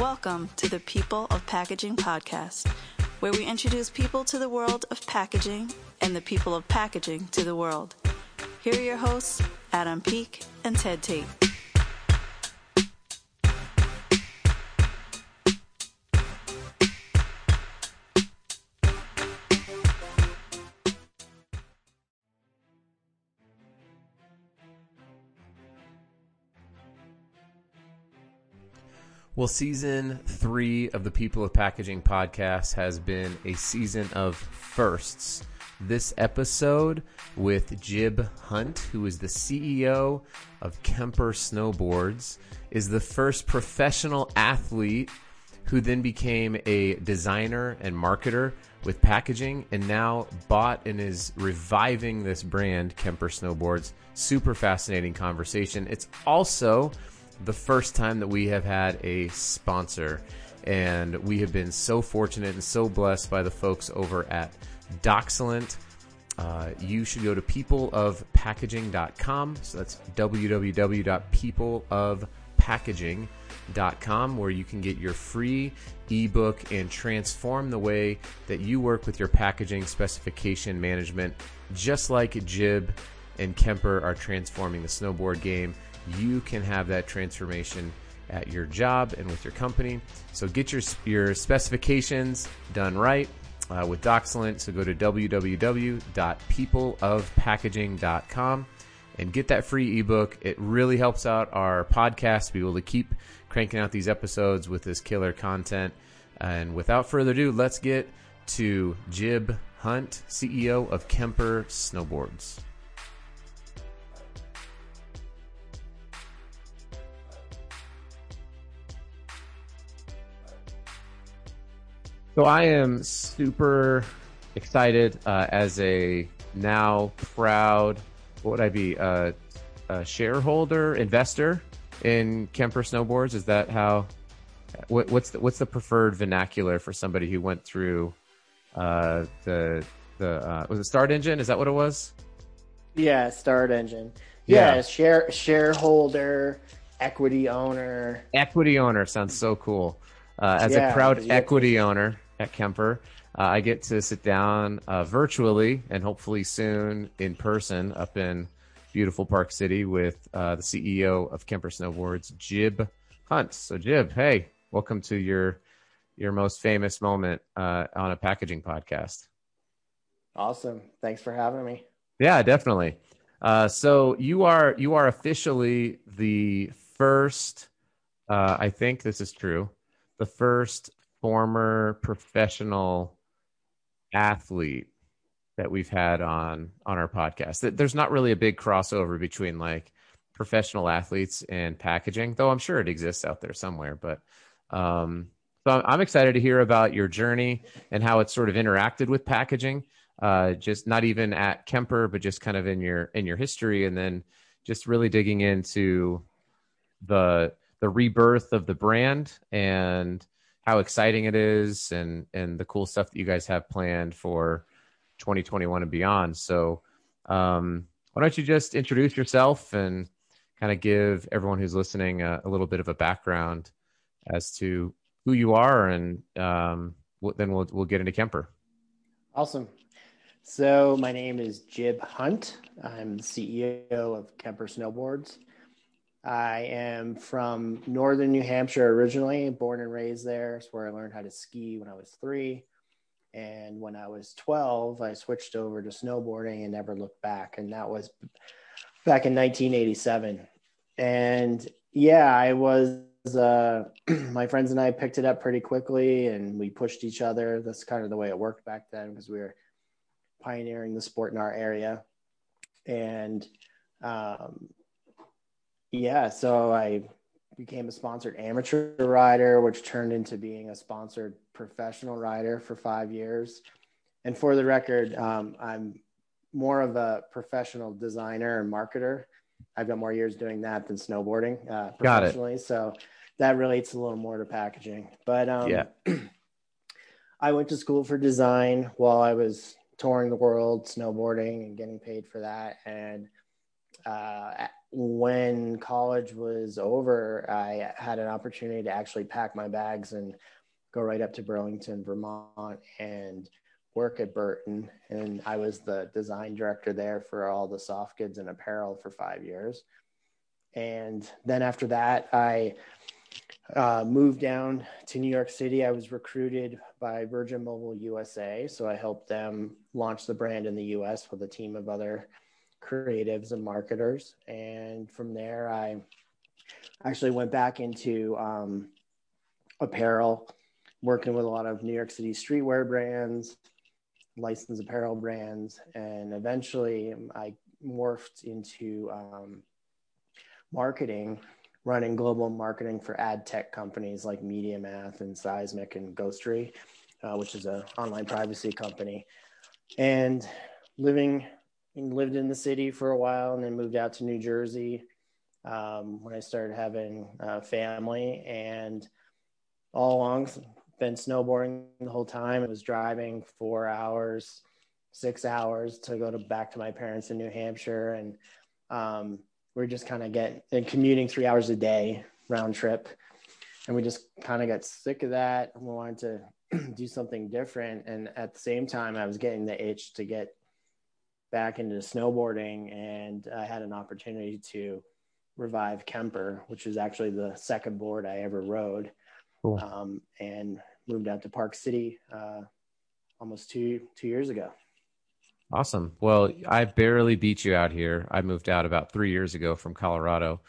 Welcome to the People of Packaging podcast, where we introduce people to the world of packaging and the people of packaging to the world. Here are your hosts, Adam Peak and Ted Tate. Well, season three of the People of Packaging podcast has been a season of firsts. This episode with Jib Hunt, who is the CEO of Kemper Snowboards, is the first professional athlete who then became a designer and marketer with packaging and now bought and is reviving this brand, Kemper Snowboards. Super fascinating conversation. It's also the first time that we have had a sponsor. And we have been so fortunate and so blessed by the folks over at Doxalent. Uh, you should go to peopleofpackaging.com. So that's www.peopleofpackaging.com, where you can get your free ebook and transform the way that you work with your packaging specification management, just like Jib and Kemper are transforming the snowboard game you can have that transformation at your job and with your company. So get your your specifications done right uh, with Doxalent. So go to www.peopleofpackaging.com and get that free ebook. It really helps out our podcast to be able to keep cranking out these episodes with this killer content. And without further ado, let's get to Jib Hunt, CEO of Kemper Snowboards. So I am super excited uh, as a now proud, what would I be, uh, a shareholder, investor in Kemper Snowboards. Is that how? What, what's the, what's the preferred vernacular for somebody who went through uh, the the uh, was it StartEngine? Is that what it was? Yeah, StartEngine. Yeah, yeah. share shareholder, equity owner. Equity owner sounds so cool. Uh, as yeah, a proud equity owner at Kemper, uh, I get to sit down uh, virtually and hopefully soon in person up in beautiful Park City with uh, the CEO of Kemper Snowboards, Jib Hunt. So, Jib, hey, welcome to your your most famous moment uh, on a packaging podcast. Awesome! Thanks for having me. Yeah, definitely. Uh, so you are you are officially the first. I think this is true the first former professional athlete that we've had on on our podcast. There's not really a big crossover between like professional athletes and packaging, though I'm sure it exists out there somewhere. But um, so I'm excited to hear about your journey and how it's sort of interacted with packaging. Uh, just not even at Kemper, but just kind of in your in your history, and then just really digging into the the rebirth of the brand and how exciting it is and and the cool stuff that you guys have planned for 2021 and beyond. So um, why don't you just introduce yourself and kind of give everyone who's listening a, a, little bit of a background as to who you are, and um, then we'll we'll get into Kemper. Awesome. So my name is Jib Hunt. I'm the CEO of Kemper Snowboards. I am from northern New Hampshire originally, born and raised there. It's where I learned how to ski when I was three. And when I was 12, I switched over to snowboarding and never looked back. And that was back in 1987. And yeah, I was, uh, my friends and I picked it up pretty quickly and we pushed each other. That's kind of the way it worked back then because we were pioneering the sport in our area. And um, yeah, so I became a sponsored amateur rider, which turned into being a sponsored professional rider for five years. And for the record, um, I'm more of a professional designer and marketer. I've got more years doing that than snowboarding uh, professionally. So that relates a little more to packaging. But um, yeah, I went to school for design while I was touring the world, snowboarding, and getting paid for that. And uh, when college was over, I had an opportunity to actually pack my bags and go right up to Burlington, Vermont, and work at Burton. And I was the design director there for all the soft goods and apparel for five years. And then after that, I uh, moved down to New York City. I was recruited by Virgin Mobile USA. So I helped them launch the brand in the US with a team of other creatives and marketers. And from there, I actually went back into um, apparel, working with a lot of New York City streetwear brands, licensed apparel brands. And eventually, I morphed into um, marketing, running global marketing for ad tech companies like MediaMath and Seismic and Ghostery, uh, which is an online privacy company. And living lived in the city for a while and then moved out to New Jersey um, when I started having a family and all along been snowboarding the whole time. I was driving four hours, six hours to go to back to my parents in New Hampshire. And um, we're just kind of getting and commuting three hours a day round trip. And we just kind of got sick of that. We wanted to do something different. And at the same time, I was getting the itch to get back into snowboarding and I had an opportunity to revive Kemper, which was actually the second board I ever rode. Cool. Um, and moved out to Park City uh, almost two two years ago. Awesome. Well, I barely beat you out here. I moved out about three years ago from Colorado,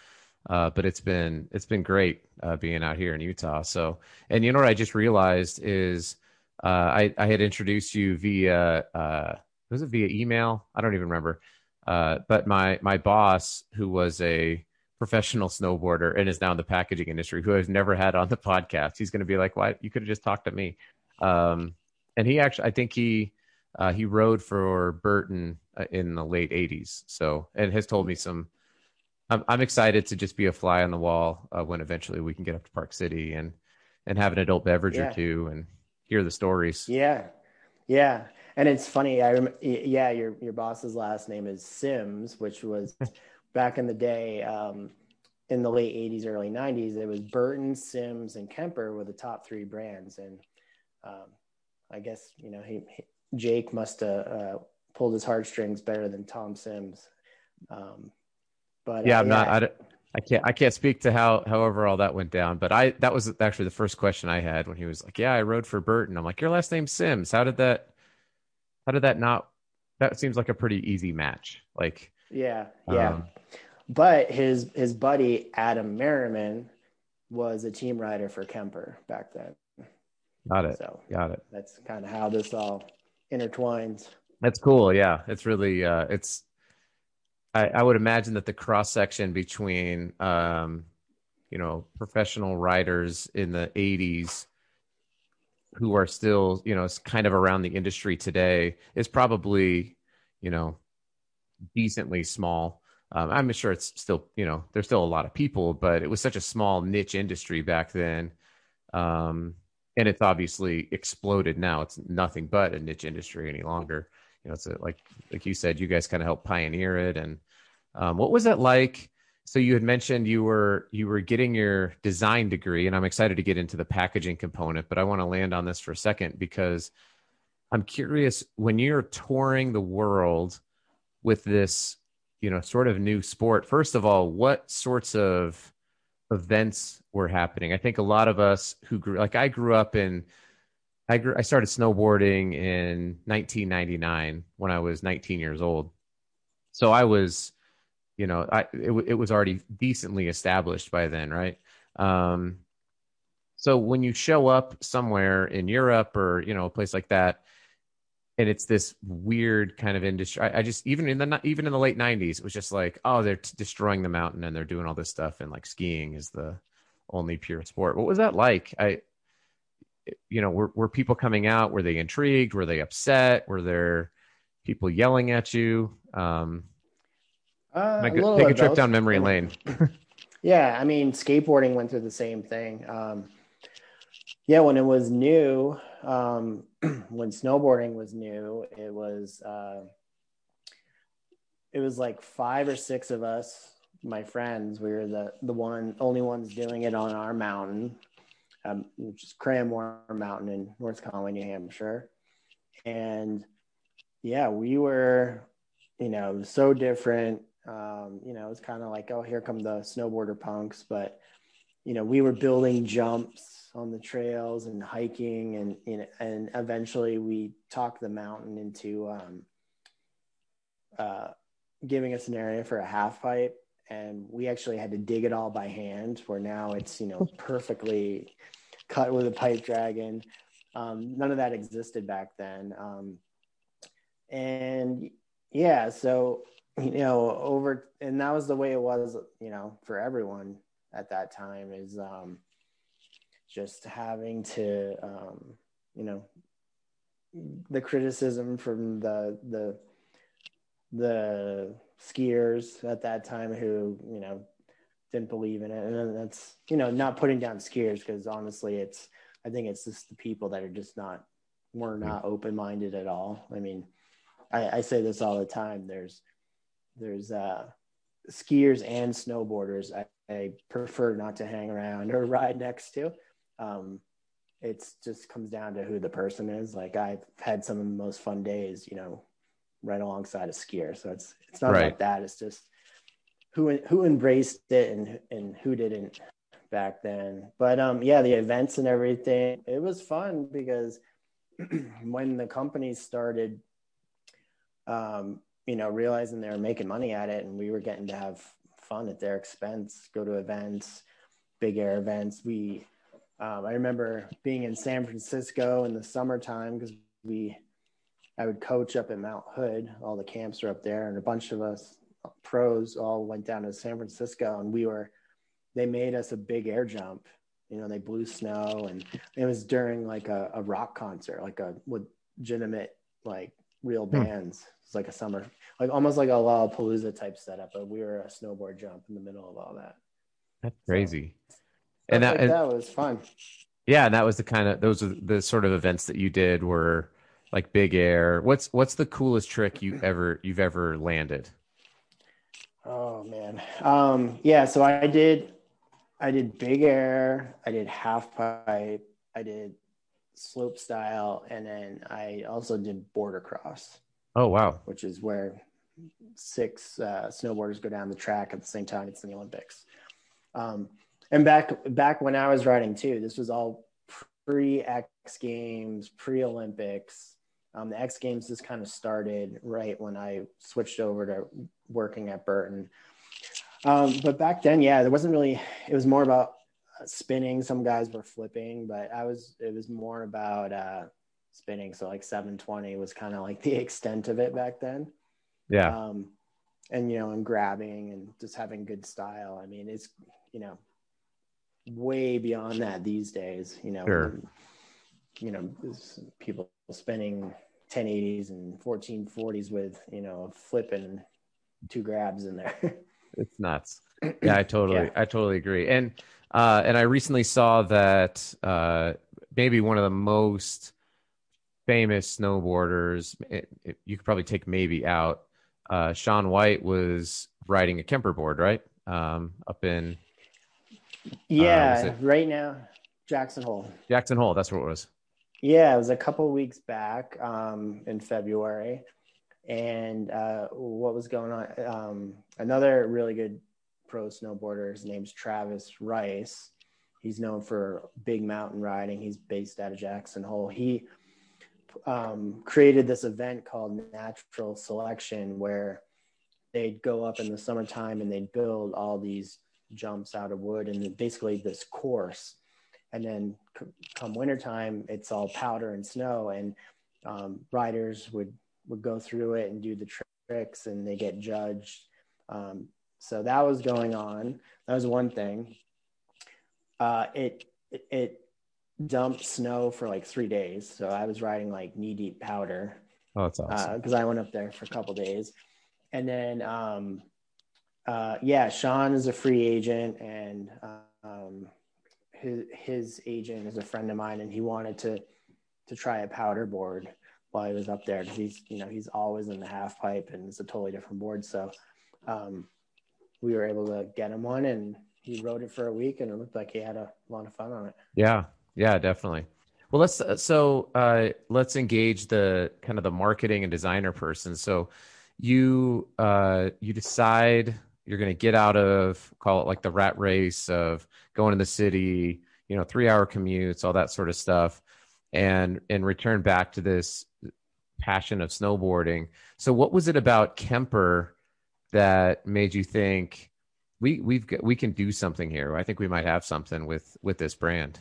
uh, but it's been it's been great uh, being out here in Utah. So, and you know what I just realized is uh, I I had introduced you via uh, was it via email? I don't even remember. Uh, but my my boss, who was a professional snowboarder and is now in the packaging industry, who I've never had on the podcast, he's going to be like, "Why you could have just talked to me?" Um, and he actually, I think he uh, he rode for Burton uh, in the late '80s. So, and has told me some. I'm, I'm excited to just be a fly on the wall uh, when eventually we can get up to Park City and and have an adult beverage yeah. or two and hear the stories. Yeah, yeah. And it's funny. I rem- yeah, your your boss's last name is Sims, which was back in the day, um, in the late '80s, early '90s. It was Burton, Sims, and Kemper were the top three brands, and um, I guess you know he, he Jake must have uh, pulled his heartstrings better than Tom Sims. Um, but yeah, uh, I'm yeah, not. I, I can't. I can't speak to how, however, all that went down. But I that was actually the first question I had when he was like, "Yeah, I rode for Burton." I'm like, "Your last name's Sims. How did that? How did that not? That seems like a pretty easy match. Like, yeah, yeah. Um, but his his buddy Adam Merriman was a team rider for Kemper back then. Got it. So got it. That's kind of how this all intertwines. That's cool. Yeah, it's really uh, it's. I, I would imagine that the cross section between, um, you know, professional riders in the '80s who are still, you know, kind of around the industry today is probably, you know, decently small. Um, I'm sure it's still, you know, there's still a lot of people, but it was such a small niche industry back then. Um, and it's obviously exploded now. It's nothing but a niche industry any longer. You know, it's a, like, like you said, you guys kind of helped pioneer it. And um, what was it like? So you had mentioned you were you were getting your design degree and i'm excited to get into the packaging component but i want to land on this for a second because i'm curious when you're touring the world with this you know sort of new sport first of all what sorts of events were happening? I think a lot of us who grew like i grew up in i grew i started snowboarding in 1999 when i was 19 years old. So i was you know, I it, it was already decently established by then, right? Um, so when you show up somewhere in Europe or you know a place like that, and it's this weird kind of industry. I, I just even in the even in the late '90s, it was just like, oh, they're t- destroying the mountain and they're doing all this stuff, and like skiing is the only pure sport. What was that like? I, you know, were were people coming out? Were they intrigued? Were they upset? Were there people yelling at you? Um, uh, take a, a trip down memory lane. yeah, I mean, skateboarding went through the same thing. Um, yeah, when it was new, um, when snowboarding was new, it was uh, it was like five or six of us, my friends. We were the the one only ones doing it on our mountain, um, which is Cranmore Mountain in North Conway, New Hampshire, and yeah, we were, you know, so different. Um, you know, it's kind of like, oh, here come the snowboarder punks, but you know, we were building jumps on the trails and hiking, and you know, and eventually we talked the mountain into um, uh, giving us an area for a half pipe, and we actually had to dig it all by hand. Where now it's you know perfectly cut with a pipe dragon. Um, none of that existed back then. Um, and yeah, so you know, over and that was the way it was, you know, for everyone at that time is um, just having to, um, you know, the criticism from the the the skiers at that time who you know didn't believe in it. And that's you know not putting down skiers because honestly it's i think it's just the people that are just not were not open-minded at all. I mean I, I say this all the time. There's there's uh, skiers and snowboarders I, I, prefer not to hang around or ride next to. Um, it's just comes down to who the person is. Like I've had some of the most fun days, you know, right alongside a skier. So it's it's not right. like that. It's just who who embraced it and and who didn't back then. But um, yeah, the events and everything. It was fun because when the company started um, you know, realizing they were making money at it and we were getting to have fun at their expense, go to events, big air events. We, um, I remember being in San Francisco in the summertime because we, I would coach up in Mount Hood. All the camps are up there, and a bunch of us pros all went down to San Francisco, and we were. They made us a big air jump. You know, they blew snow, and it was during like a, a rock concert, like a legitimate like real hmm. bands. It's like a summer, like almost like a Lollapalooza type setup, but we were a snowboard jump in the middle of all that. That's crazy. So, and that, like that was fun. Yeah, and that was the kind of those are the sort of events that you did were like big air. What's what's the coolest trick you ever you've ever landed? Oh man. Um yeah, so I did I did big air, I did half pipe, I did slope style, and then I also did border cross. Oh wow! Which is where six uh, snowboarders go down the track at the same time. It's in the Olympics. Um, and back back when I was riding too, this was all pre X Games, pre Olympics. Um, the X Games just kind of started right when I switched over to working at Burton. Um, but back then, yeah, there wasn't really. It was more about spinning. Some guys were flipping, but I was it was more about uh, spinning. So like 720 was kind of like the extent of it back then. Yeah. Um, and you know, and grabbing and just having good style. I mean, it's you know, way beyond that these days. You know, sure. you know, people spinning 1080s and 1440s with you know flipping two grabs in there. it's nuts. Yeah, I totally, yeah. I totally agree. And uh, and I recently saw that uh, maybe one of the most famous snowboarders, it, it, you could probably take maybe out. Uh, Shaun White was riding a Kemper board, right? Um, up in. Uh, yeah, right now, Jackson Hole. Jackson Hole, that's what it was. Yeah, it was a couple weeks back um, in February. And uh, what was going on? Um, another really good pro snowboarder. His name's Travis Rice. He's known for big mountain riding. He's based out of Jackson Hole. He um, created this event called Natural Selection where they'd go up in the summertime and they'd build all these jumps out of wood and basically this course. And then c- come wintertime, it's all powder and snow, and um, riders would would go through it and do the tricks, and they get judged. Um, so that was going on. That was one thing. Uh, it, it, dumped snow for like three days, so I was riding like knee deep powder. Oh, that's awesome. Because uh, I went up there for a couple days, and then um, uh, yeah, Shaun is a free agent, and um, his his agent is a friend of mine, and he wanted to to try a powder board. while he was up there because he's you know he's always in the half pipe and it's a totally different board. So um, we were able to get him one and he rode it for a week and it looked like he had a lot of fun on it. Yeah, yeah, definitely. Well, let's uh, so uh, let's engage the kind of the marketing and designer person. So you uh, you decide you're going to get out of call it like the rat race of going to the city, you know, three hour commutes, all that sort of stuff, and and return back to this passion of snowboarding. So, what was it about Kemper that made you think we we've we can do something here? I think we might have something with with this brand.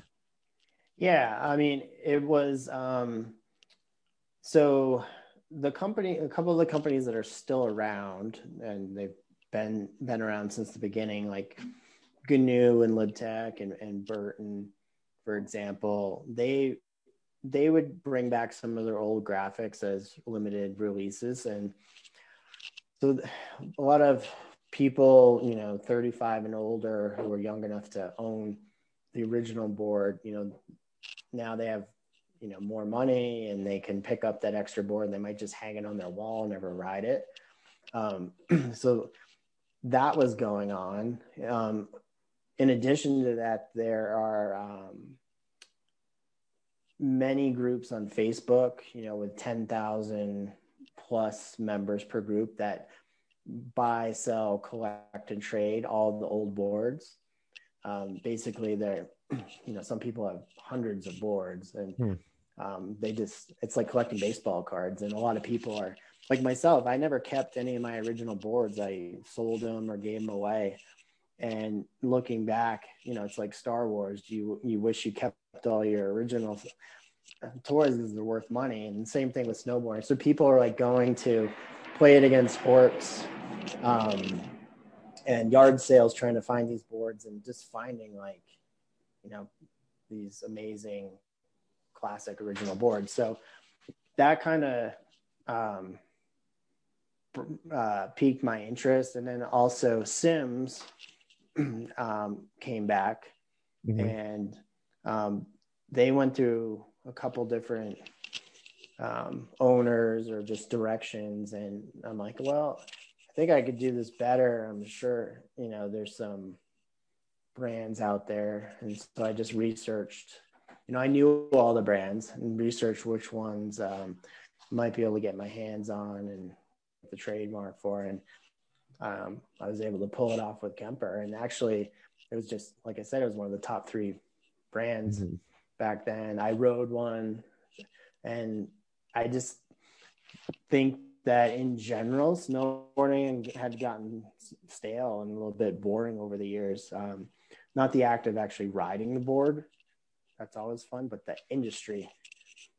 Yeah, I mean, it was um, so the company, a couple of the companies that are still around, and they've been been around since the beginning, like GNU and LibTech and, and Burton, for example, they they would bring back some of their old graphics as limited releases, and so a lot of people, you know, 35 and older who were young enough to own the original board, you know, now they have you know more money and they can pick up that extra board and they might just hang it on their wall and never ride it. Um, so that was going on. Um, in addition to that there are um, many groups on facebook you know with 10000 plus members per group that buy sell collect and trade all the old boards. Um, basically they're you know some people have hundreds of boards and hmm. um, they just it's like collecting baseball cards. And a lot of people are like myself i never kept any of my original boards. I sold them or gave them away. And looking back you know it's like star wars. You you wish you kept all your original toys they're worth money and same thing with snowboarding. So people are like going to Play It Again Sports um, and yard sales trying to find these boards and just finding like you know these amazing classic original boards. So that kind of um, uh, piqued my interest. And then also sims um, came back mm-hmm. and um, they went through a couple different um, owners or just directions and i'm like well I think I could do this better. I'm sure, you know, there's some brands out there. And so I just researched, you know, I knew all the brands and researched which ones um, might be able to get my hands on and the trademark for. And um, I was able to pull it off with Kemper. And actually, it was just, like I said, it was one of the top three brands mm-hmm. Back then. I rode one and I just think that in general, snowboarding had gotten stale and a little bit boring over the years. Um, not the act of actually riding the board, that's always fun, but the industry,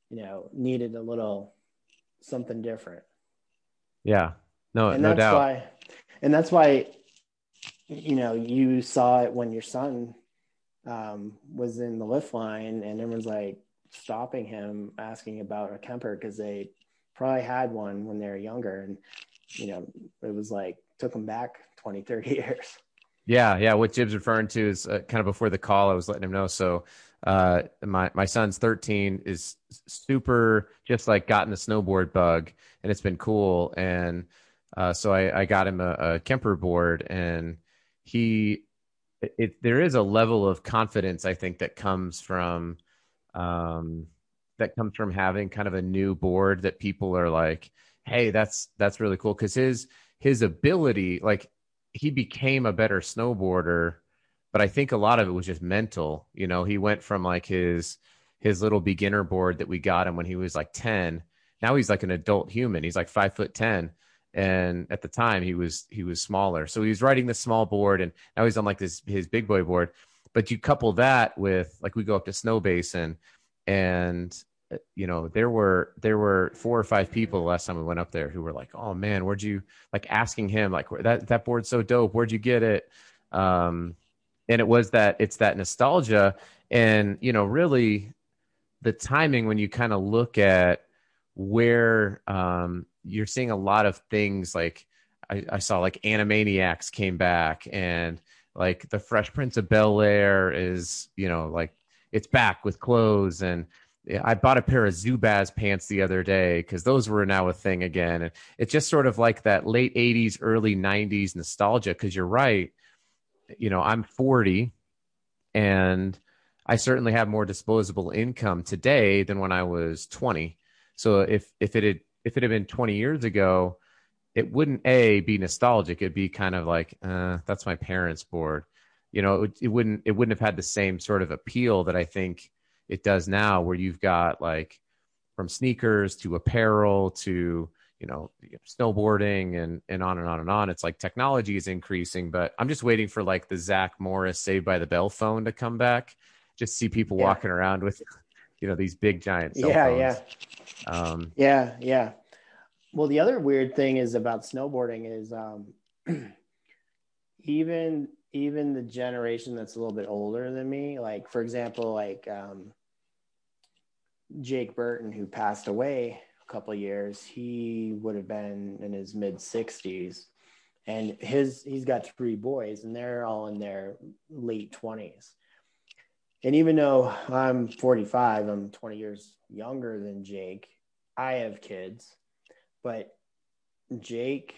you know, needed a little something different. Yeah, no, and no that's doubt. Why, and that's why, you know, you saw it when your son um, was in the lift line, and everyone's like stopping him, asking about a Kemper because they probably had one when they were younger and you know it was like took them back 20 30 years. Yeah yeah what jib's referring to is uh, kind of before the call i was letting him know. So uh, my my son's 13 is super just like gotten the snowboard bug and it's been cool. And uh, so I, I got him a, a Kemper board and he it, there is a level of confidence I think that comes from um, that comes from having kind of a new board that people are like, hey, that's that's really cool because his his ability, like he became a better snowboarder, but I think a lot of it was just mental. You know, he went from like his his little beginner board that we got him when he was like 10. Now he's like an adult human. He's like five foot 10. And at the time he was he was smaller. So he was riding this small board and now he's on like this his big boy board. But you couple that with like we go up to Snowbasin and you know there were there were four or five people the last time we went up there who were like oh man where'd you like asking him like that that board's so dope where'd you get it um and it was that it's that nostalgia and you know really the timing when you kind of look at where um you're seeing a lot of things like I, I saw like animaniacs came back and like the fresh prince of bel air is you know like it's back with clothes and I bought a pair of Zubaz pants the other day because those were now a thing again. And it's just sort of like that late 80s, early 90s nostalgia. Because you're right. You know, I'm 40 and I certainly have more disposable income today than when I was 20. So if if it had if it had been 20 years ago, it wouldn't a be nostalgic. It'd be kind of like, uh, that's my parents' board. You know, it, it wouldn't it wouldn't have had the same sort of appeal that I think it does now where you've got like from sneakers to apparel to you know snowboarding and and on and on and on it's like technology is increasing but i'm just waiting for like the zach morris saved by the bell phone to come back just see people yeah. walking around with you know these big giant yeah phones. yeah um, yeah yeah well the other weird thing is about snowboarding is um, even even the generation that's a little bit older than me like for example like um, Jake Burton, who passed away a couple years, he would have been in his mid 60s. And his he's got three boys, and they're all in their late 20s. And even though I'm 45, I'm 20 years younger than Jake. I have kids, but Jake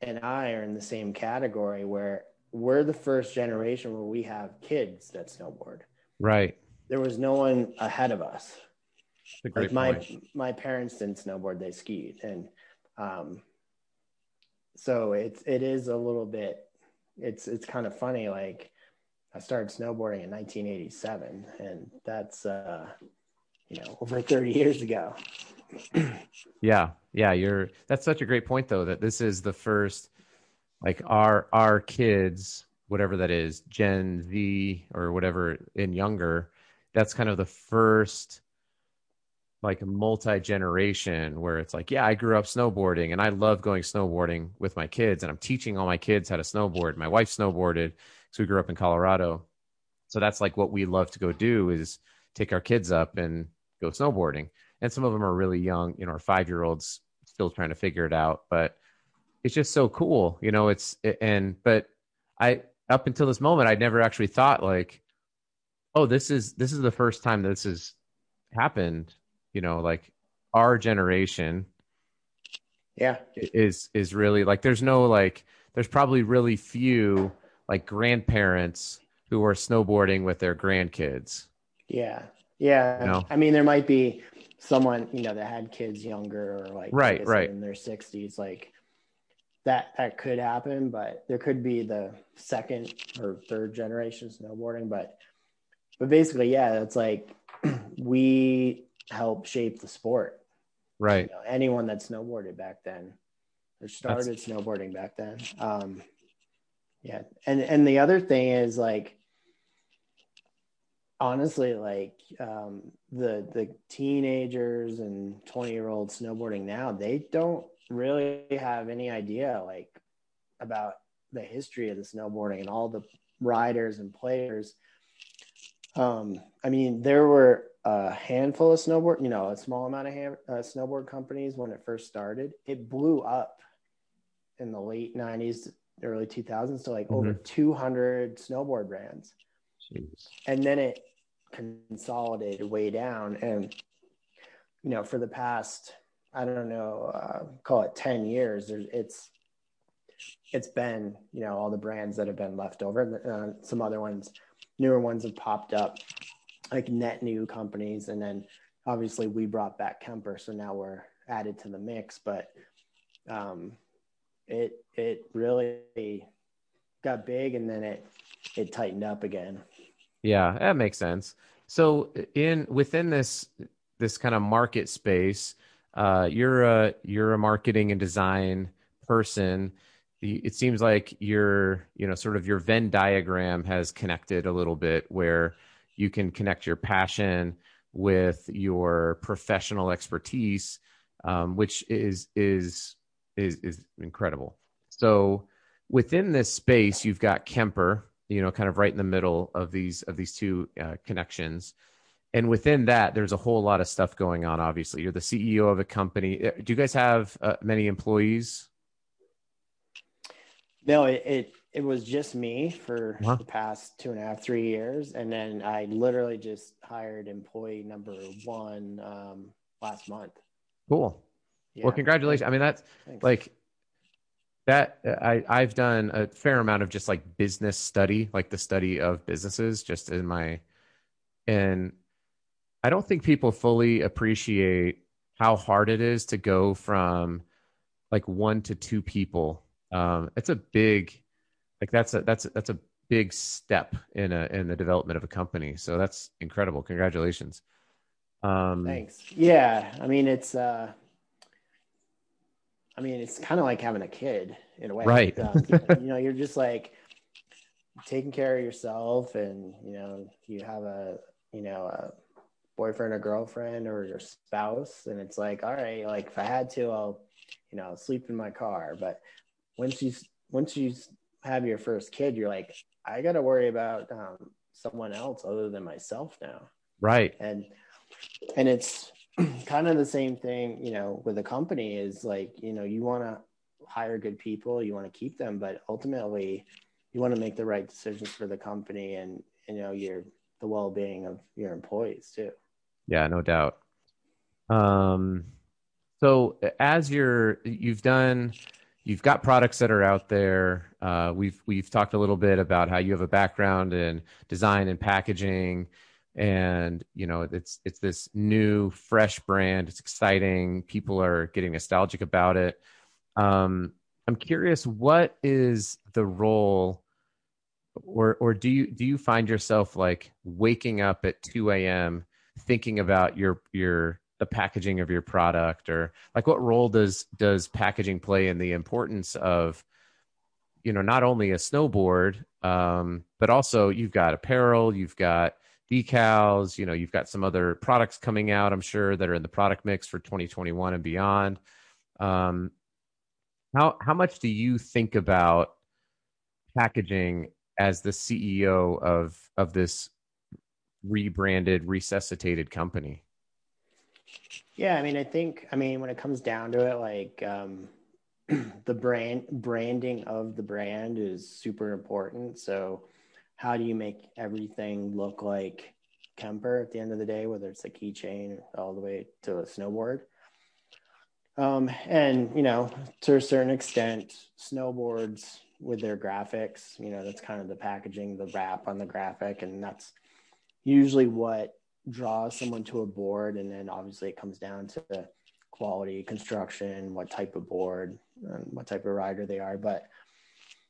and I are in the same category where we're the first generation where we have kids that snowboard. Right. There was no one ahead of us like my point. my parents didn't snowboard; they skied, and um, so it's it is a little bit. It's it's kind of funny. Like I started snowboarding in 1987, and that's uh, you know over 30 years ago. yeah, yeah, you're. That's such a great point, though. That this is the first, like our our kids, whatever that is, Gen Z or whatever in younger. That's kind of the first like multi generation where it's like, yeah, I grew up snowboarding and I love going snowboarding with my kids and I'm teaching all my kids how to snowboard. My wife snowboarded because we grew up in Colorado. So that's like what we love to go do is take our kids up and go snowboarding. And some of them are really young, you know, our five year olds still trying to figure it out, but it's just so cool, you know, it's, and, but I, up until this moment, I'd never actually thought like, oh, this is, this is the first time this has happened you know like our generation yeah is is really like there's no like there's probably really few like grandparents who are snowboarding with their grandkids yeah yeah you know? i mean there might be someone you know that had kids younger or like right right in their 60s like that that could happen but there could be the second or third generation snowboarding but but basically yeah it's like we help shape the sport. Right. You know, anyone that snowboarded back then or started That's... snowboarding back then. Um, yeah. And, and the other thing is like, honestly, like um, the, the teenagers and 20 year olds snowboarding now, they don't really have any idea like about the history of the snowboarding and all the riders and players. Um, I mean, there were a handful of snowboard, you know, a small amount of hand, uh, snowboard companies when it first started. It blew up in the late 90s, early 2000s to like mm-hmm. over 200 snowboard brands. Jeez. And then it consolidated way down. And, you know, for the past, I don't know, uh, call it 10 years, there's, it's, it's been, you know, all the brands that have been left over. Uh, some other ones, newer ones have popped up like net new companies. And then obviously we brought back Kemper. So now we're added to the mix, but um, it, it really got big and then it, it tightened up again. Yeah, that makes sense. So in within this this kind of market space, uh, you're a you're a marketing and design person. It seems like your you know sort of your Venn diagram has connected a little bit where you can connect your passion with your professional expertise, um, which is is is is incredible. So within this space, you've got Kemper, you know, kind of right in the middle of these of these two uh, connections. And within that, there's a whole lot of stuff going on. Obviously, you're the CEO of a company. Uh, do you guys have uh, many employees? No, it, it it was just me for Uh-huh. the past two and a half, three years, and then I literally just hired employee number one um, last month. Cool. Yeah. Well, congratulations. I mean, that's Thanks. like that. I I've done a fair amount of just like business study, like the study of businesses, just in my, and I don't think people fully appreciate how hard it is to go from like one to two people. Um, it's a big, like that's a that's a, that's a big step in a in the development of a company. So that's incredible. Congratulations. Um, Thanks. Yeah, I mean it's uh I mean it's kind of like having a kid in a way. Right. Um, you know, you're just like taking care of yourself and you know, you have a, you know, a boyfriend or girlfriend or your spouse and it's like, all right, like if I had to, I'll, you know, sleep in my car, but once you once you have your first kid, you're like I got to worry about um, someone else other than myself now right. and and it's kind of the same thing you know with a company is like you know you want to hire good people you want to keep them but ultimately you want to make the right decisions for the company and you know your the well-being of your employees too Yeah, no doubt. Um, so as you're you've done you've got products that are out there. Uh, we've we've talked a little bit about how you have a background in design and packaging, and you know it's it's this new fresh brand. It's exciting. People are getting nostalgic about it. Um, I'm curious, what is the role? Or, or do you do you find yourself like waking up at 2 a.m thinking about your your the packaging of your product or like what role does does packaging play in the importance of you know not only a snowboard um but also you've got apparel you've got decals you know you've got some other products coming out i'm sure that are in the product mix for 2021 and beyond um how how much do you think about packaging as the ceo of of this rebranded, resuscitated company? yeah i mean i think i mean when it comes down to it like um the brand branding of the brand is super important so how do you make everything look like kemper at the end of the day whether it's a keychain all the way to a snowboard? Um and you know to a certain extent snowboards with their graphics you know that's kind of the packaging the wrap on the graphic and that's usually what draws someone to a board and then obviously it comes down to quality construction what type of board and what type of rider they are. But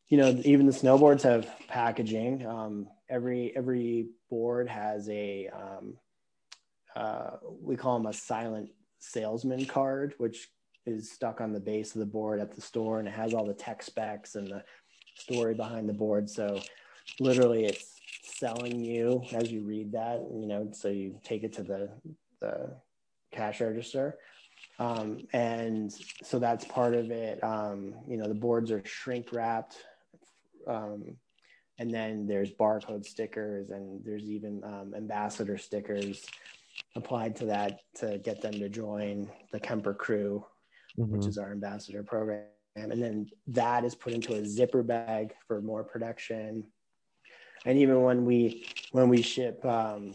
you know even the snowboards have packaging. Um, every every board has a um, uh, we call them a silent salesman card which is stuck on the base of the board at the store and it has all the tech specs and the story behind the board. So literally it's selling you as you read that you know so you take it to the the cash register. Um, and so that's part of it. Um, you know the boards are shrink wrapped um, and then there's barcode stickers and there's even um, ambassador stickers applied to that to get them to join the kemper crew which is our ambassador program. And then that is put into a zipper bag for more production. And even when we when we ship um,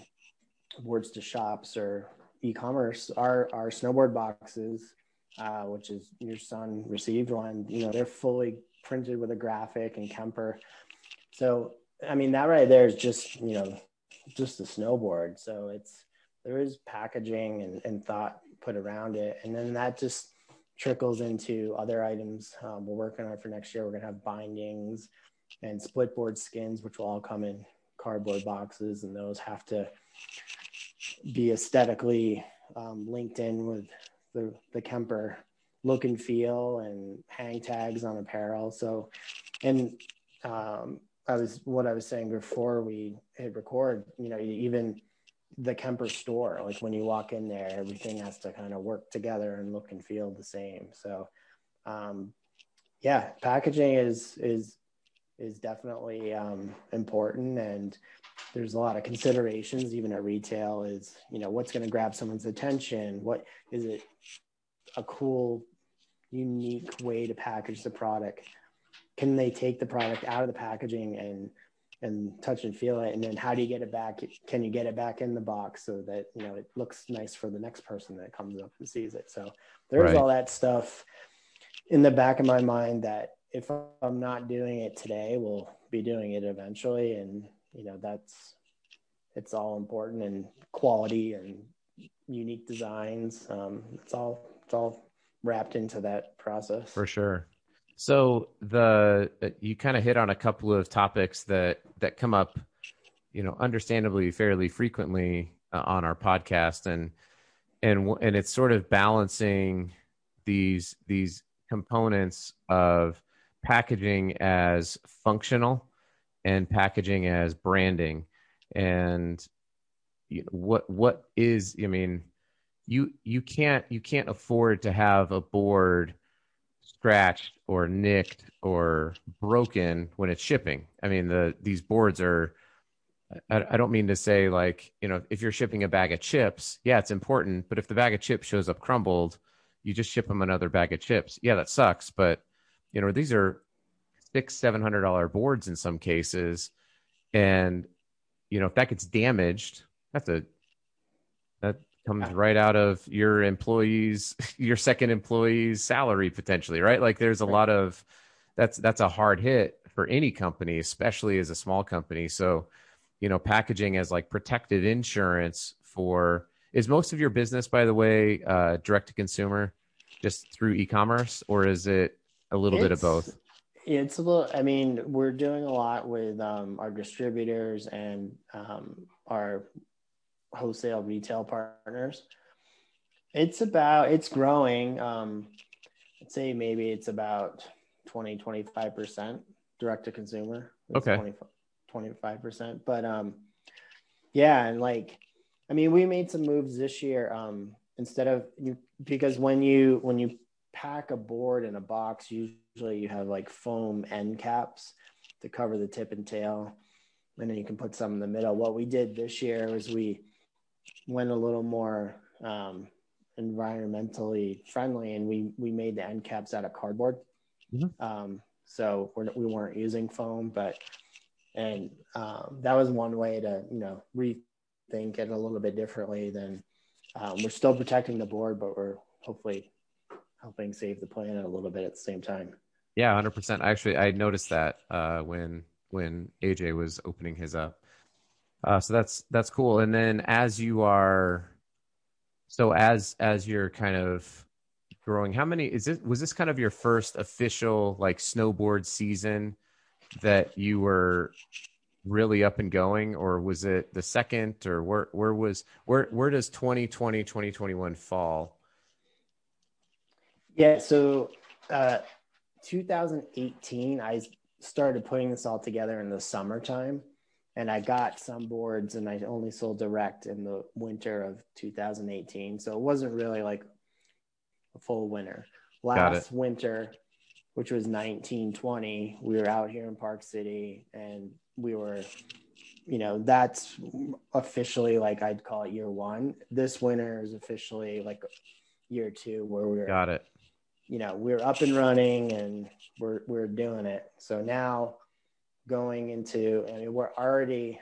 boards to shops or e-commerce our our snowboard boxes uh, which is your son received one you know they're fully printed with a graphic and kemper. So i mean that right there is just you know just a snowboard. So it's there is packaging and, and thought put around it. And then that just trickles into other items um, we're working on for next year. We're going to have bindings and split board skins, which will all come in cardboard boxes, and those have to be aesthetically um, linked in with the, the Kemper look and feel and hang tags on apparel. So, and um, I was what I was saying before we hit record. You know, even the Kemper store, like when you walk in there, everything has to kind of work together and look and feel the same. So, um, yeah, packaging is is is definitely um, important and there's a lot of considerations even at retail is you know what's going to grab someone's attention what is it a cool unique way to package the product. Can they take the product out of the packaging and and touch and feel it? And then how do you get it back? Can you get it back in the box so that you know it looks nice for the next person that comes up and sees it? So there's right. all that stuff in the back of my mind that if i'm not doing it today we'll be doing it eventually. And you know that's it's all important and quality and unique designs. Um, it's all it's all wrapped into that process. For sure. So the uh, you kind of hit on a couple of topics that that come up, you know, understandably fairly frequently uh, on our podcast, and and and it's sort of balancing these these components of packaging as functional and packaging as branding, and you know, what what is I mean, you you can't you can't afford to have a board scratched or nicked or broken when it's shipping. I mean, the these boards are. I, I don't mean to say like you know if you're shipping a bag of chips, yeah, it's important. But if the bag of chips shows up crumbled, you just ship them another bag of chips. Yeah, that sucks. But you know these are six seven hundred dollar boards in some cases, and you know if that gets damaged, that's a that comes right out of your employees your second employee's salary potentially right? Like there's a lot of that's that's a hard hit for any company especially as a small company. So you know packaging as like protective insurance for is most of your business by the way uh, direct to consumer just through e-commerce or is it a little it's, bit of both? it's a little i mean we're doing a lot with um, our distributors and um, our wholesale retail partners. It's about it's growing. Um, I'd say maybe it's about 20, 25% direct to consumer. It's okay. 25%. But um, yeah, and like, I mean, we made some moves this year. Um, instead of you, because when you, when you pack a board in a box, usually you have like foam end caps to cover the tip and tail. And then you can put some in the middle. What we did this year was we went a little more um, environmentally friendly, and we we made the end caps out of cardboard. Mm-hmm. Um, so we're, we weren't using foam, but and um, that was one way to you know rethink it a little bit differently. Than um, we're still protecting the board, but we're hopefully helping save the planet a little bit at the same time. Yeah, hundred percent. Actually, I noticed that uh, when when AJ was opening his up. Uh, so that's that's cool. And then as you are, so as as you're kind of growing, how many is this? Was this kind of your first official like snowboard season that you were really up and going, or was it the second, or where where was where where does 2020 2021 fall? Yeah, so uh, 2018, I started putting this all together in the summertime and I got some boards and I only sold direct in the winter of 2018. So it wasn't really like a full winter. Last winter, which was 1920, we were out here in Park City and we were, you know, that's officially like I'd call it year one. This winter is officially like year two where we are got it. You know, we're up and running and we're we're doing it. So now going into, I mean, we're already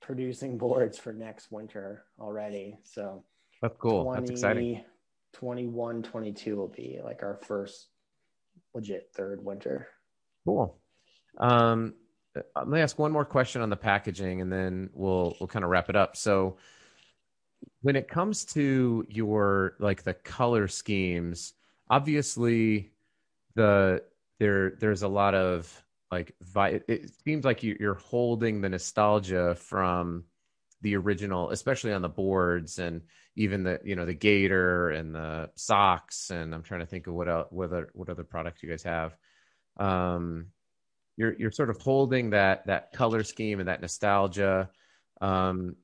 producing boards for next winter already. So that's cool. 20, that's exciting. 21, 22 will be like our first legit third winter. Cool. Um, let me ask one more question on the packaging and then we'll we'll kind of wrap it up. So when it comes to your like the color schemes, obviously the there there's a lot of like it seems like you're holding the nostalgia from the original especially on the boards and even the you know the gator and the socks and i'm trying to think of what else what other what other products you guys have. Um you're you're sort of holding that that color scheme and that nostalgia. Um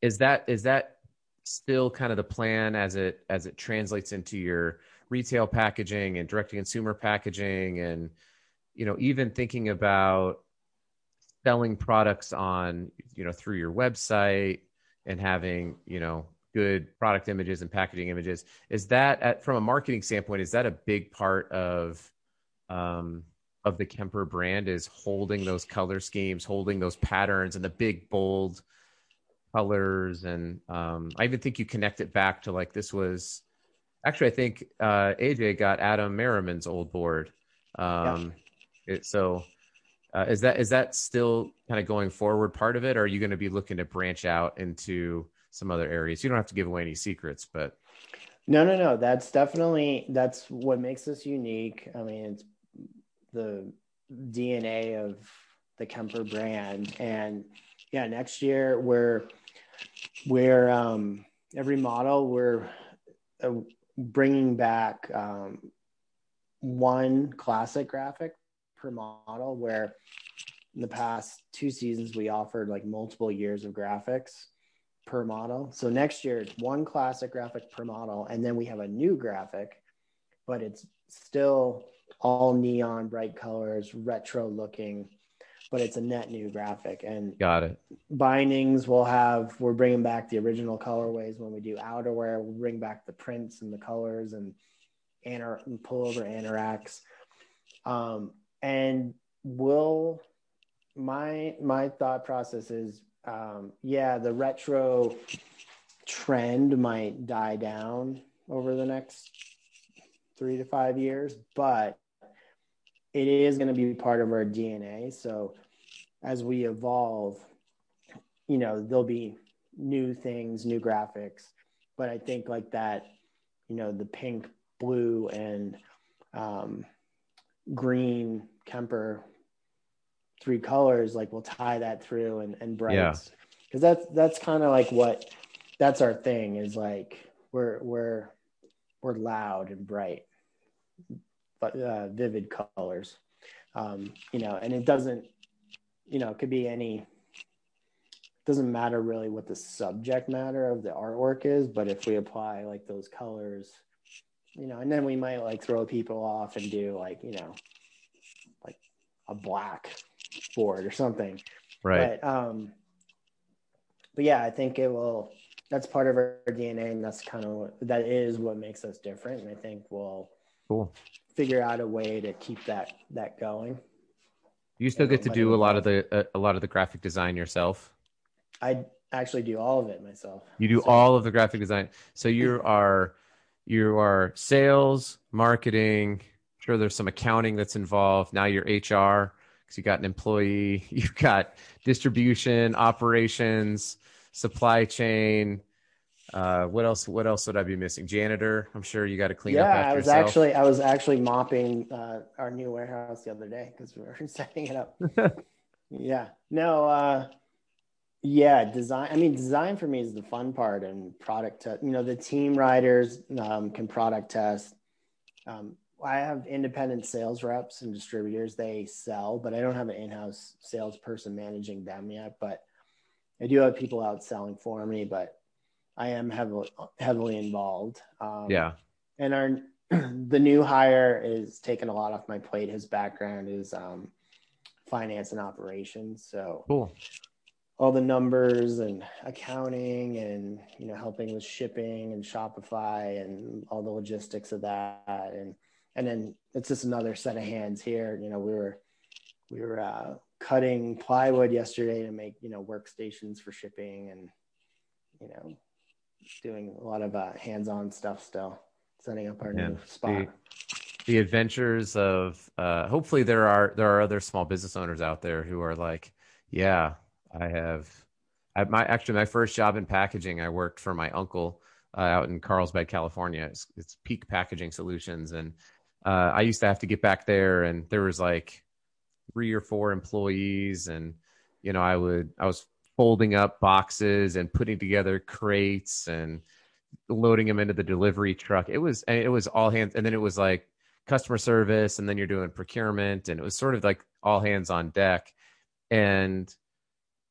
is that is that still kind of the plan as it as it translates into your retail packaging and direct to consumer packaging and you know even thinking about selling products on you know through your website and having you know good product images and packaging images is that at, from a marketing standpoint is that a big part of um, of the Kemper brand is holding those color schemes, holding those patterns, and the big bold colors. And um, I even think you connect it back to like this was actually I think uh, AJ got Adam Merriman's old board. Um, yeah. It, so uh, is that is that still kind of going forward part of it, or are you going to be looking to branch out into some other areas? You don't have to give away any secrets, but no, no, no. That's definitely that's what makes us unique. I mean, it's the DNA of the Kemper brand, and yeah, next year we're we're um, every model we're uh, bringing back um, one classic graphic per model where in the past two seasons we offered like multiple years of graphics per model. So next year it's one classic graphic per model, and then we have a new graphic, but it's still all neon, bright colors, retro looking, but it's a net new graphic. And got it. Bindings will have. We're bringing back the original colorways when we do outerwear. We'll bring back the prints and the colors and and pullover anoraks. Um, and will my my thought process is um, yeah, the retro trend might die down over the next three to five years, but it is going to be part of our DNA. So as we evolve, you know, there'll be new things, new graphics. But I think like that, you know, the pink, blue, and um, green Kemper three colors, like we'll tie that through and, and brights. Yeah. Cause that's, that's kind of like what, that's our thing is like, we're, we're, we're loud and bright, but uh, vivid colors. Um, you know, and it doesn't, you know, it could be any, doesn't matter really what the subject matter of the artwork is, but if we apply like those colors, you know, and then we might like throw people off and do like, you know, a black board or something. Right. But, um, but yeah, I think it will. That's part of our DNA, and that's kind of what, that is what makes us different. And I think we'll cool figure out a way to keep that that going. You still get to do a lot of the uh, a lot of the graphic design yourself. I actually do all of it myself. You do so. all of the graphic design. So you are you are sales, marketing. Sure, there's some accounting that's involved. Now you're HR because you got an employee, you've got distribution, operations, supply chain. Uh, what else? What else would I be missing? Janitor. I'm sure you got to clean yeah, up after I was yourself. actually I was actually mopping uh, our new warehouse the other day because we were setting it up. yeah. No. Uh, yeah. Design. I mean, design for me is the fun part, and product. Te- you know, the team writers um, can product test. Um, I have independent sales reps and distributors. They sell, but I don't have an in-house salesperson managing them yet. But I do have people out selling for me. But I am heavily heavily involved. Um, yeah. And our the new hire is taking a lot off my plate. His background is um, finance and operations. So cool. All the numbers and accounting, and you know, helping with shipping and Shopify and all the logistics of that, and and then it's just another set of hands here. You know, we were we were uh, cutting plywood yesterday to make you know workstations for shipping, and you know, doing a lot of uh, hands-on stuff still, setting up our yeah. new spot. The, the adventures of uh, hopefully there are there are other small business owners out there who are like, yeah, I have. At my actually my first job in packaging, I worked for my uncle uh, out in Carlsbad, California. It's, it's Peak Packaging Solutions, and uh, I used to have to get back there, and there was like three or four employees, and you know, I would I was folding up boxes and putting together crates and loading them into the delivery truck. It was and it was all hands, and then it was like customer service, and then you're doing procurement, and it was sort of like all hands on deck. And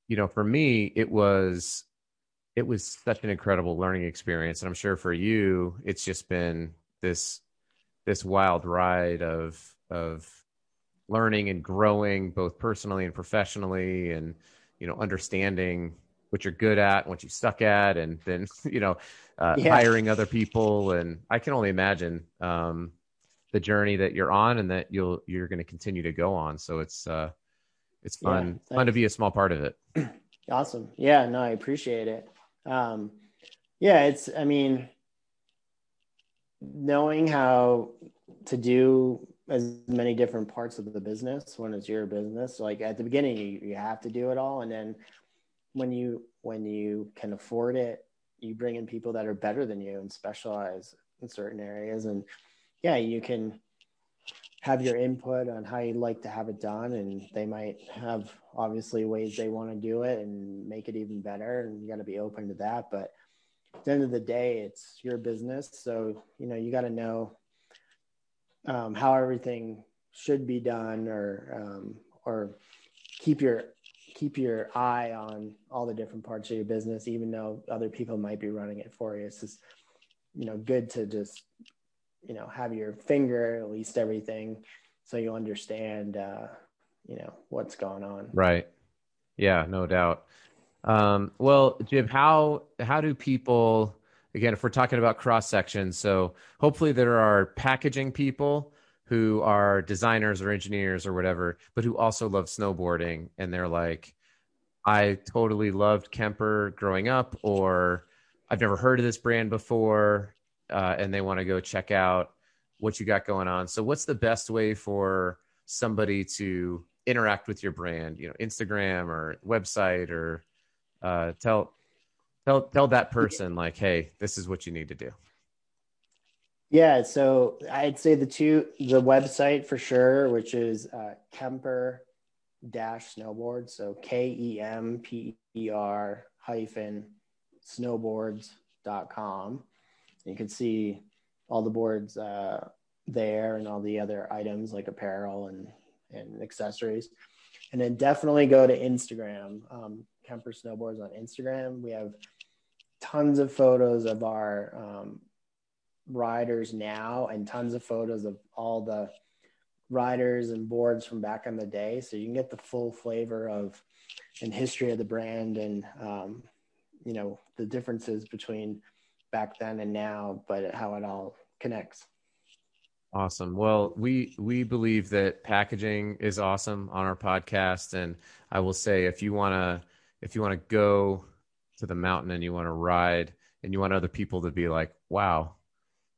you know, for me, it was it was such an incredible learning experience, and I'm sure for you, it's just been this this wild ride of of learning and growing both personally and professionally and you know understanding what you're good at and what you suck at and then you know uh, yeah. hiring other people and i can only imagine um, the journey that you're on and that you'll you're going to continue to go on. So it's uh, it's fun Yeah, fun to be a small part of it. Awesome. Yeah, no, I appreciate it. Um, yeah, it's, I mean, knowing how to do as many different parts of the business when it's your business, like at the beginning, you, you have to do it all. And then when you, when you can afford it, you bring in people that are better than you and specialize in certain areas. And yeah, you can, have your input on how you'd like to have it done and they might have obviously ways they want to do it and make it even better and you got to be open to that but at the end of the day it's your business so you know you got to know um, how everything should be done or um, or keep your keep your eye on all the different parts of your business even though other people might be running it for you it's just you know good to just you know have your finger at least everything so you understand uh you know what's going on Right. Yeah, no doubt. Um, well, Jib, how how do people again if we're talking about cross sections, so hopefully there are packaging people who are designers or engineers or whatever, but who also love snowboarding and they're like, I totally loved Kemper growing up, or I've never heard of this brand before, uh, and they want to go check out what you got going on. So, what's the best way for somebody to interact with your brand? You know, Instagram or website, or uh, tell tell tell that person like, hey, this is what you need to do. yeah so i'd say the two the website for sure which is uh, kemper dash snowboard. So k-e-m-p-e-r hyphen snowboards.com you can see all the boards uh, there and all the other items like apparel and and accessories. And then definitely go to instagram. Um, kemper snowboards on instagram. We have tons of photos of our um, riders now and tons of photos of all the riders and boards from back in the day. So you can get the full flavor of and history of the brand and um, you know the differences between back then and now but how it all connects. Awesome. Well, we we believe that packaging is awesome on our podcast, and I will say if you wanna if you wanna go to the mountain and you want to ride and you want other people to be like, wow,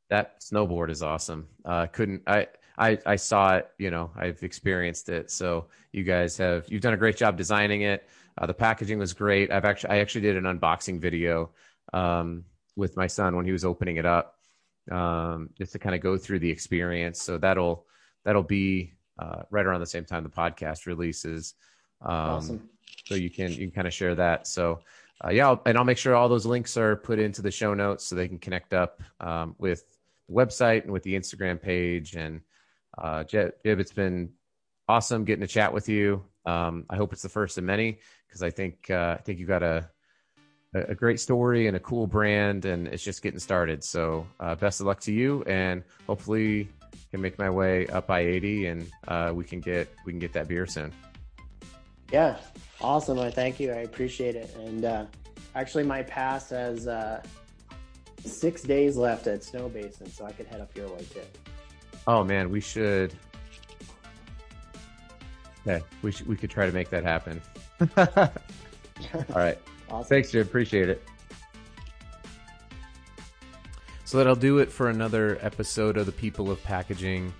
that snowboard is awesome. Uh, couldn't I? I I saw it. You know, I've experienced it. So you guys have you've done a great job designing it. Uh, the packaging was great. I've actually I actually did an unboxing video um, with my son when he was opening it up um, just to kind of go through the experience. So that'll that'll be uh, right around the same time the podcast releases. Um, awesome So you can you can kind of share that. So uh, yeah, I'll, and I'll make sure all those links are put into the show notes so they can connect up um, with the website and with the Instagram page. And uh, Jib, it's been awesome getting to chat with you. Um, I hope it's the first of many because I think uh, I think you got a a great story and a cool brand, and it's just getting started. So, uh, best of luck to you, and hopefully, can make my way up I eighty, and uh, we can get we can get that beer soon. Yeah awesome i thank you i appreciate it and uh, actually my pass has uh, six days left at Snowbasin so i could head up your way too Oh man, we should. Okay, we should, we could try to make that happen. All right. awesome Thanks, Jib. Appreciate it. So that'll do it for another episode of the People of Packaging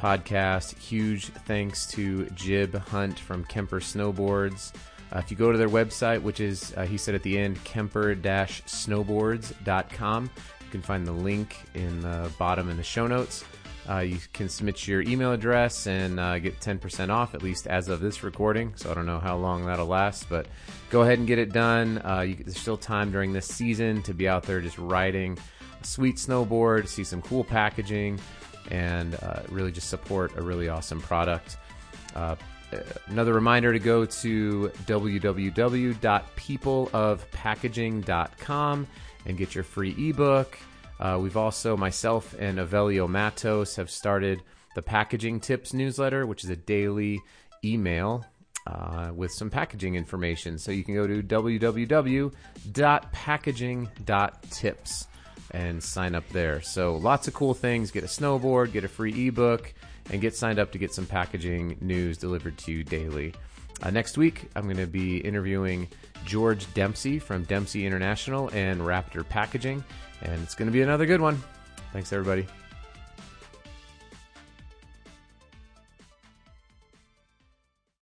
podcast. Huge thanks to Jib Hunt from Kemper Snowboards. Uh, if you go to their website, which is, uh, he said at the end, kemper-snowboards.com, you can find the link in the bottom in the show notes. Uh, you can submit your email address and uh, get 10% off, at least as of this recording. So I don't know how long that'll last, but go ahead and get it done. Uh, you, there's still time during this season to be out there just riding a sweet snowboard, see some cool packaging, and uh, really just support a really awesome product. Uh, another reminder to go to www.peopleofpackaging.com and get your free ebook. Uh, we've also, myself and Avelio Matos, have started the Packaging Tips newsletter, which is a daily email uh, with some packaging information. So you can go to www.packaging.tips. and sign up there. So lots of cool things. Get a snowboard, get a free ebook, and get signed up to get some packaging news delivered to you daily. Uh, next week, I'm going to be interviewing George Dempsey from Dempsey International and Raptor Packaging, and it's going to be another good one. Thanks, everybody.